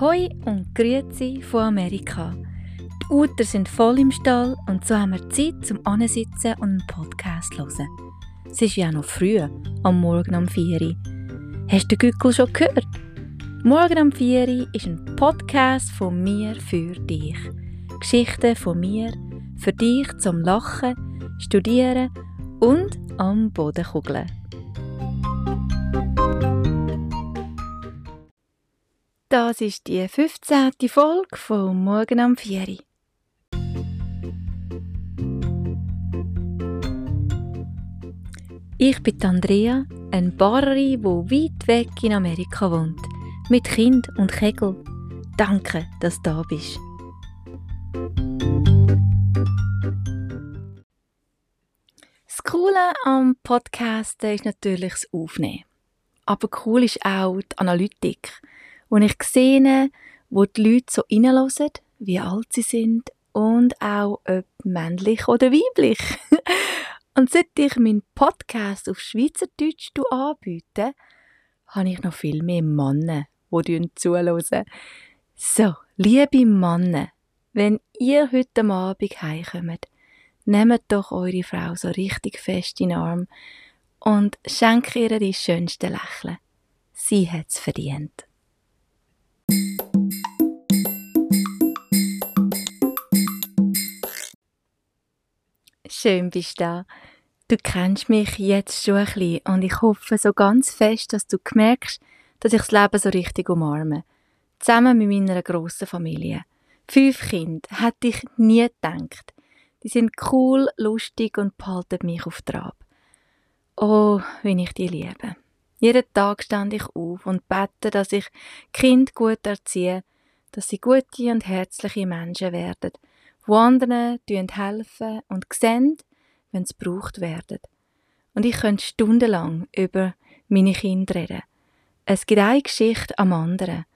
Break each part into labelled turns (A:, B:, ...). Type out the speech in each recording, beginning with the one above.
A: Hoi und Grüezi von Amerika. Die Uter sind voll im Stall und so haben wir Zeit zum Ansitzen und einen Podcast zu hören. Es ist ja noch früh, am Morgen um 4 Uhr. Hast du den Gückel schon gehört? Morgen um 4 Uhr ist ein Podcast von mir für dich. Geschichten von mir für dich zum Lachen, Studieren und am Boden kugeln. Das ist die 15. Folge von Morgen am 4. Ich bin Andrea, eine Barerin, die weit weg in Amerika wohnt, mit Kind und Kegel. Danke, dass du da bist. Das Coole am Podcasten ist natürlich das Aufnehmen. Aber cool ist auch die Analytik wo ich sehe, wo die Leute so reinhören, wie alt sie sind und auch ob männlich oder weiblich. und seit ich meinen Podcast auf Schweizerdeutsch anbiete, habe ich noch viel mehr Männer, die zuhören. So, liebe Männer, wenn ihr heute Abend heimkommt, nehmt doch eure Frau so richtig fest in den Arm und schenkt ihr die schönste Lächeln. Sie hat's verdient. Schön bist du da. Du kennst mich jetzt schon ein bisschen und ich hoffe so ganz fest, dass du merkst, dass ich das Leben so richtig umarme. Zusammen mit meiner grossen Familie. Fünf Kinder, hätte ich nie gedacht. Die sind cool, lustig und behalten mich auf Trab. Oh, wie ich die liebe. Jeden Tag stand ich auf und bete, dass ich Kind gut erziehe, dass sie gute und herzliche Menschen werden, wo anderen helfen und sehen, wenn sie gebraucht werden. Und ich könnte stundenlang über meine Kinder reden. Es gibt eine Geschichte am anderen.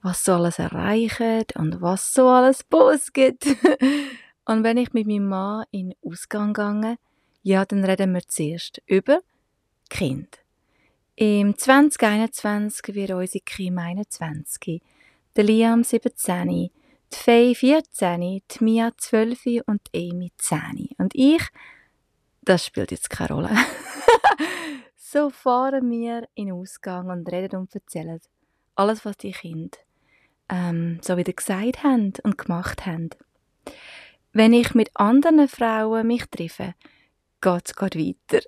A: Was so alles erreichen und was so alles gibt. und wenn ich mit meinem Mann in den Ausgang gehe, ja, dann reden wir zuerst über Kind. Im 2021 wird unsere Kim 21, der Liam 17, die Faye 14, die Mia 12 und die Amy 10. Und ich, das spielt jetzt keine Rolle. so fahren wir in den Ausgang und reden und erzählen alles, was die Kinder ähm, so wieder gesagt haben und gemacht haben. Wenn ich mit anderen Frauen mich treffe, geht es weiter.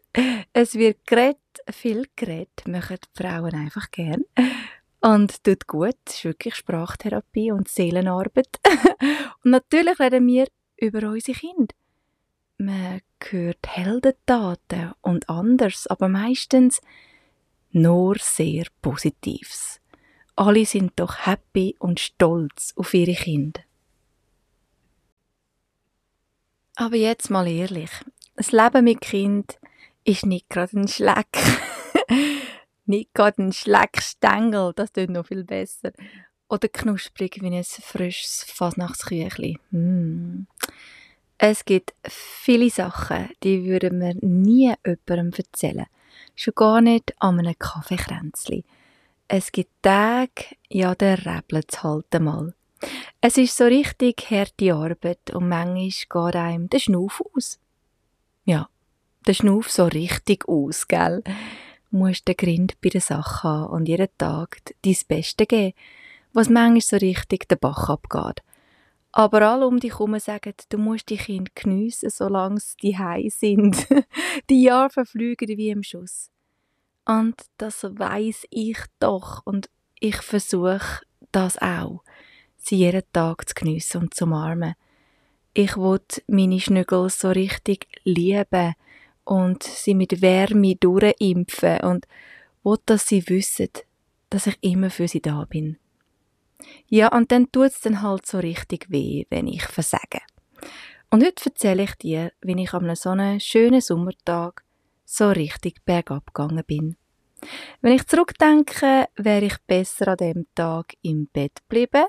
A: Es wird geredet, viel geredet, machen die Frauen einfach gern. Und tut gut, es ist wirklich Sprachtherapie und Seelenarbeit. und natürlich reden wir über unsere Kinder. Man hört Heldentaten und anders, aber meistens nur sehr Positives. Alle sind doch happy und stolz auf ihre Kinder. Aber jetzt mal ehrlich, das Leben mit Kind ist nicht gerade ein Schleck. nicht gerade ein Schleckstängel, das tut noch viel besser. Oder knusprig wie ein frisches Fasnachtsküchli. Mm. Es gibt viele Sachen, die würden wir nie jemandem erzählen. Schon gar nicht an einem Kaffeekränzli. Es gibt Tage, ja, der rebelt halt einmal. Es ist so richtig harte Arbeit und manchmal geht einem der Schnuff aus. Ja, der Schnuff so richtig aus, gell? Musst den Grind bei der Sache haben und jeden Tag dein Beste geben, was manchmal so richtig den Bach abgeht. Aber alle um dich herum sagen, du musst die Kinder geniessen, solange sie hei sind. die Jahre verfliegen wie im Schuss. Und das weiß ich doch und ich versuche das auch, sie jeden Tag zu geniessen und zu umarmen. Ich will meine Schnügel so richtig lieben und sie mit Wärme durchimpfen und will, dass sie wissen, dass ich immer für sie da bin. Ja, und dann tut es dann halt so richtig weh, wenn ich versage. Und heute erzähle ich dir, wie ich an so einem schönen Sommertag so richtig bergab gegangen bin. Wenn ich zurückdenke, wäre ich besser an dem Tag im Bett geblieben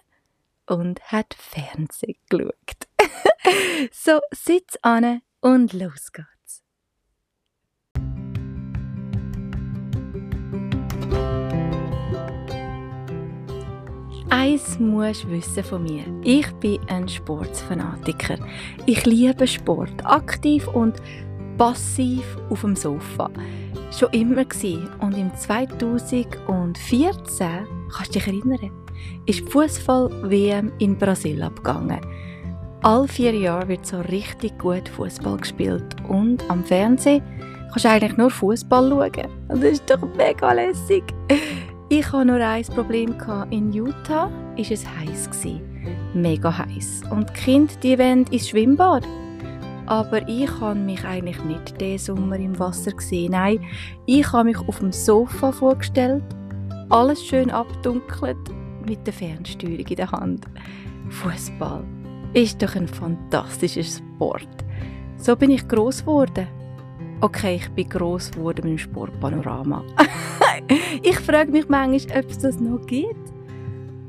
A: und hat Fernsehen geschaut. so, sitz an und los geht's. Eins musst du wissen von mir. Ich bin ein Sportsfanatiker. Ich liebe Sport, aktiv und passiv auf dem Sofa. Schon immer gewesen. und im 2014, kannst du dich erinnern, ist Fußball-WM in Brasilien abgegangen. All vier Jahre wird so richtig gut Fußball gespielt und am Fernsehen kannst du eigentlich nur Fußball schauen. Das ist doch mega lässig. Ich hatte nur ein Problem. In Utah war es heiß. Mega heiß. Und die Kinder die wollen ins Schwimmbad. Aber ich habe mich eigentlich nicht diesen Sommer im Wasser gesehen. Nein, ich habe mich auf dem Sofa vorgestellt, alles schön abdunkelt, mit der Fernsteuerung in der Hand. Fußball ist doch ein fantastischer Sport. So bin ich groß geworden. Okay, ich bin gross geworden mit dem Sportpanorama. ich frage mich manchmal, ob es das noch gibt.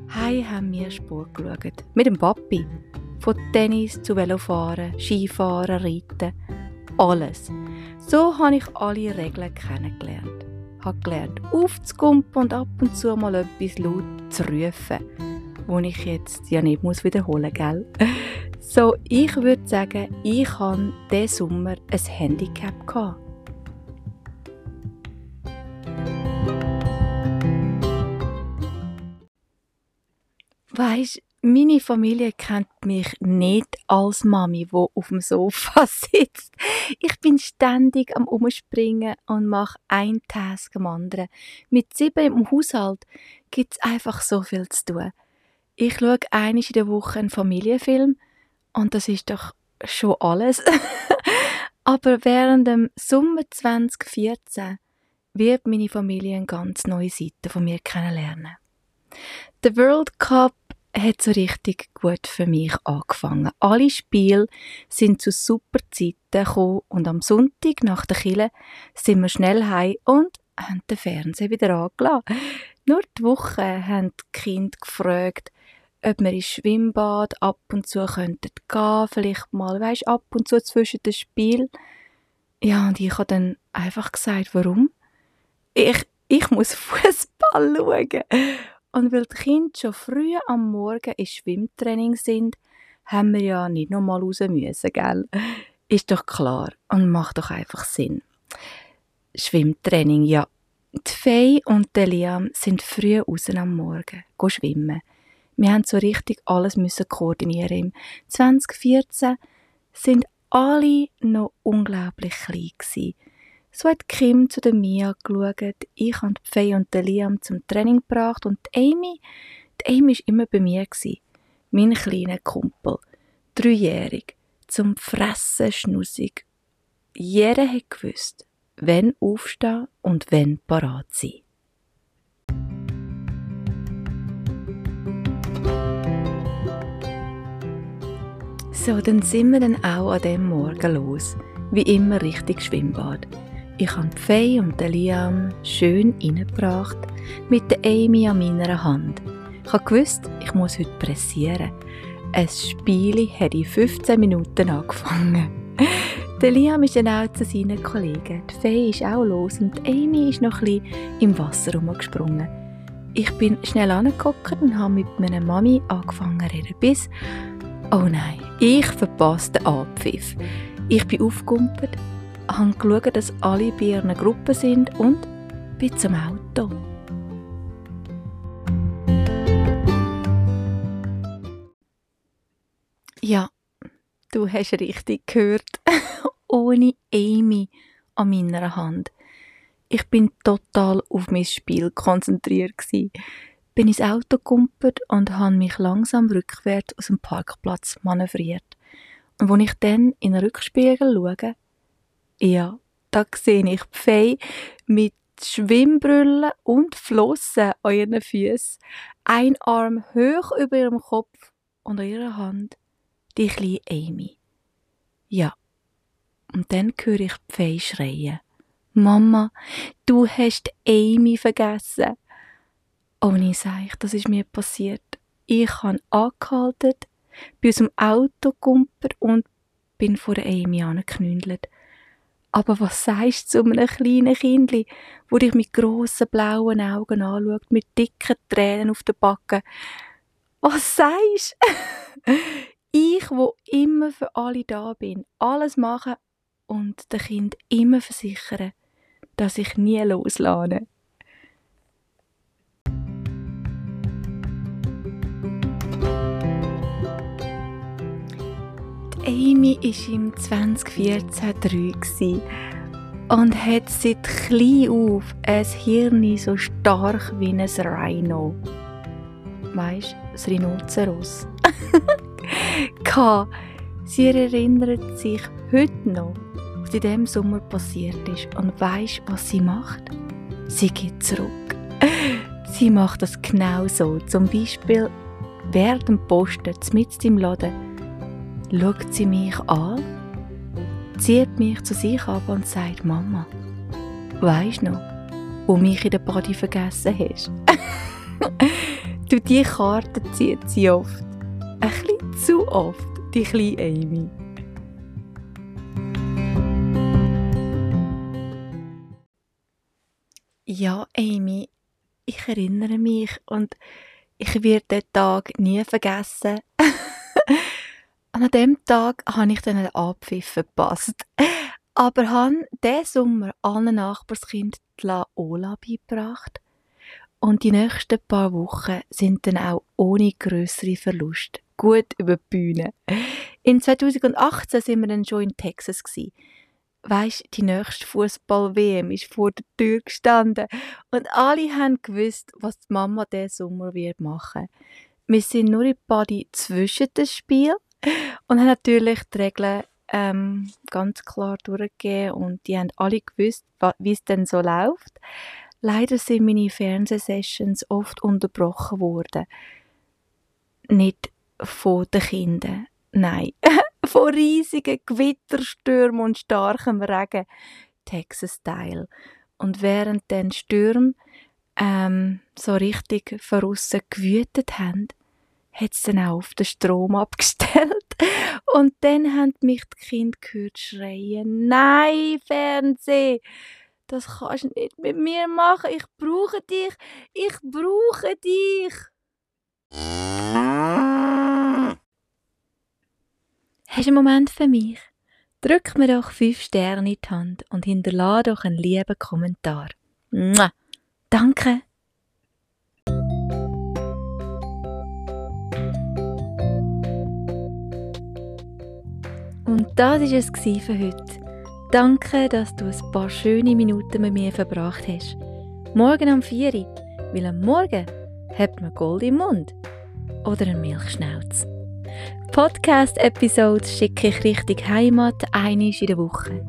A: Hey, haben wir Sport geschaut. Mit dem Papi. Von Tennis zu Velofahren, Skifahren, Reiten. Alles. So habe ich alle Regeln kennengelernt. Habe gelernt, aufzukumpen und ab und zu mal etwas laut zu rufen. Wo ich jetzt ja nicht muss wiederholen muss? So, ich würde sagen, ich hatte diesen Sommer ein Handicap. Gehabt. Weisst, meine Familie kennt mich nicht als Mami, wo auf dem Sofa sitzt. Ich bin ständig am Umspringen und mache ein Task am anderen. Mit sieben im Haushalt gibt es einfach so viel zu tun. Ich schaue einmal in der Woche einen Familienfilm und das ist doch schon alles. Aber während dem Sommer 2014 wird meine Familie eine ganz neue Seite von mir kennenlernen. Der World Cup hat so richtig gut für mich angefangen. Alle Spiele sind zu super Zeiten gekommen und am Sonntag nach der Kille sind wir schnell heim und haben den Fernseher wieder angelassen. Nur die Woche haben die Kinder gefragt, ob wir ins Schwimmbad ab und zu könnten gehen, vielleicht mal, weisst, ab und zu zwischen den Spielen. Ja, und ich habe dann einfach gesagt, warum? Ich, ich muss Fußball schauen. Und weil die Kinder schon früh am Morgen im Schwimmtraining sind, haben wir ja nicht noch mal raus müssen, gell? Ist doch klar und macht doch einfach Sinn. Schwimmtraining, ja. Die Fee und der Liam sind früh raus am Morgen, go schwimmen. Wir haben so richtig alles müssen koordinieren. Im 2014 sind alle noch unglaublich klein gewesen. So hat Kim zu der Mia geschaut, ich habe die Faye und den Liam zum Training gebracht und die Amy, die Amy war immer bei mir, mein kleiner Kumpel, dreijährig, zum Fressen schnussig. Jeder hat gewusst, wenn aufstehen und wenn parat sein. So, dann sind wir dann auch an dem Morgen los. Wie immer richtig Schwimmbad. Ich habe Faye und den Liam schön reingebracht, mit der Amy an meiner Hand. Ich gewusst, ich muss heute pressieren. Ein Spiel hat in 15 Minuten angefangen. der Liam ist dann auch zu seinen Kollegen. Die Faye ist auch los und Amy ist noch ein bisschen im Wasser rumgesprungen. Ich bin schnell angeguckt und habe mit meiner Mami angefangen zu reden, bis Oh nein, ich verpasste den Abpfiff. Ich bin aufgekumpelt, habe geschaut, dass alle bei ihren Gruppe sind und bin zum Auto. Ja, du hast richtig gehört. Ohne Amy an meiner Hand. Ich bin total auf mein Spiel konzentriert gewesen bin ins Auto gekumpelt und habe mich langsam rückwärts aus dem Parkplatz manövriert. Und als ich dann in den Rückspiegel schaue, ja, da sehe ich Pfei mit Schwimmbrüllen und Flossen an ihren Füßen, ein Arm hoch über ihrem Kopf und an ihrer Hand die kleine Amy. Ja, und dann höre ich Pfei schreien. Mama, du hast Amy vergessen. Ohne Seich, das ist mir passiert. Ich habe angehalten, bin aus dem Auto gekumpert und bin vor Amy angeknündelt. Aber was sagst du zu einem kleinen Kindli, wo dich mit grossen blauen Augen anschaut, mit dicken Tränen auf den Backen? Was sagst ich, wo immer für alle da bin, alles machen und dem Kind immer versichern, dass ich nie loslade. Amy war im 2014 drei und hat seit klein auf ein Hirn so stark wie ein Rhino. Weisst, das Rhinoceros. Sie erinnert sich heute noch, was in diesem Sommer passiert ist und weisst, was sie macht? Sie geht zurück. Sie macht das genau so. Zum Beispiel während dem Posten mit im Laden schaut sie mich an, zieht mich zu sich ab und sagt, Mama, weisst noch, wo mich in der Body vergessen hast? du, die Karte zieht sie oft. Ein bisschen zu oft, die kleine Amy. Ja, Amy, ich erinnere mich und ich werde den Tag nie vergessen. an dem Tag habe ich dann einen Abpfiff verpasst. Aber habe diesen Sommer allen Nachbarskind die La Ola beigebracht. Und die nächsten paar Wochen sind dann auch ohne größere Verlust gut über die Bühne. In 2018 sind wir dann schon in Texas gsi. Weisst, die nächste Fußball-WM ist vor der Tür gestanden und alle haben gewusst, was die Mama diesen Sommer wird machen. Wir sind nur in Body zwischen das Spiel und haben natürlich die Regeln ähm, ganz klar durchgegeben und die haben alle gewusst, wie es denn so läuft. Leider sind meine Fernsehsessions oft unterbrochen worden. Nicht von den Kindern, nein, von riesigen Gewitterstürmen und starkem Regen, Texas-Style. Und während den Stürme ähm, so richtig von gewütet haben, hat es dann auch auf den Strom abgestellt. Und dann haben mich die Kinder gehört schreien, nein, Fernseh, das kannst du nicht mit mir machen, ich brauche dich, ich brauche dich. Hast du einen Moment für mich? Drück mir doch fünf Sterne in die Hand und hinterlade doch einen lieben Kommentar. Mua. Danke. Und das war es für heute. Danke, dass du ein paar schöne Minuten mit mir verbracht hast. Morgen um 4 Uhr, weil am Morgen hat man Gold im Mund oder einen Milchschnauz. Podcast-Episodes schicke ich Richtung Heimat einmal in der Woche.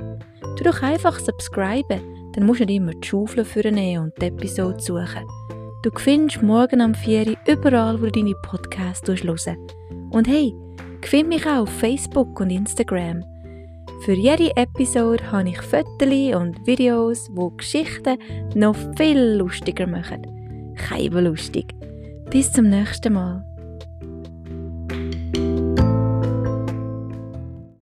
A: Du doch einfach subscriben, dann musst du nicht immer die Schaufel vornehmen und die Episode suchen. Du findest morgen am 4 Uhr überall, wo du deine Podcasts hörst. Und hey, Find mich auch auf Facebook und Instagram. Für jede Episode habe ich Fotos und Videos, wo Geschichten noch viel lustiger machen. Keine lustig. Bis zum nächsten Mal.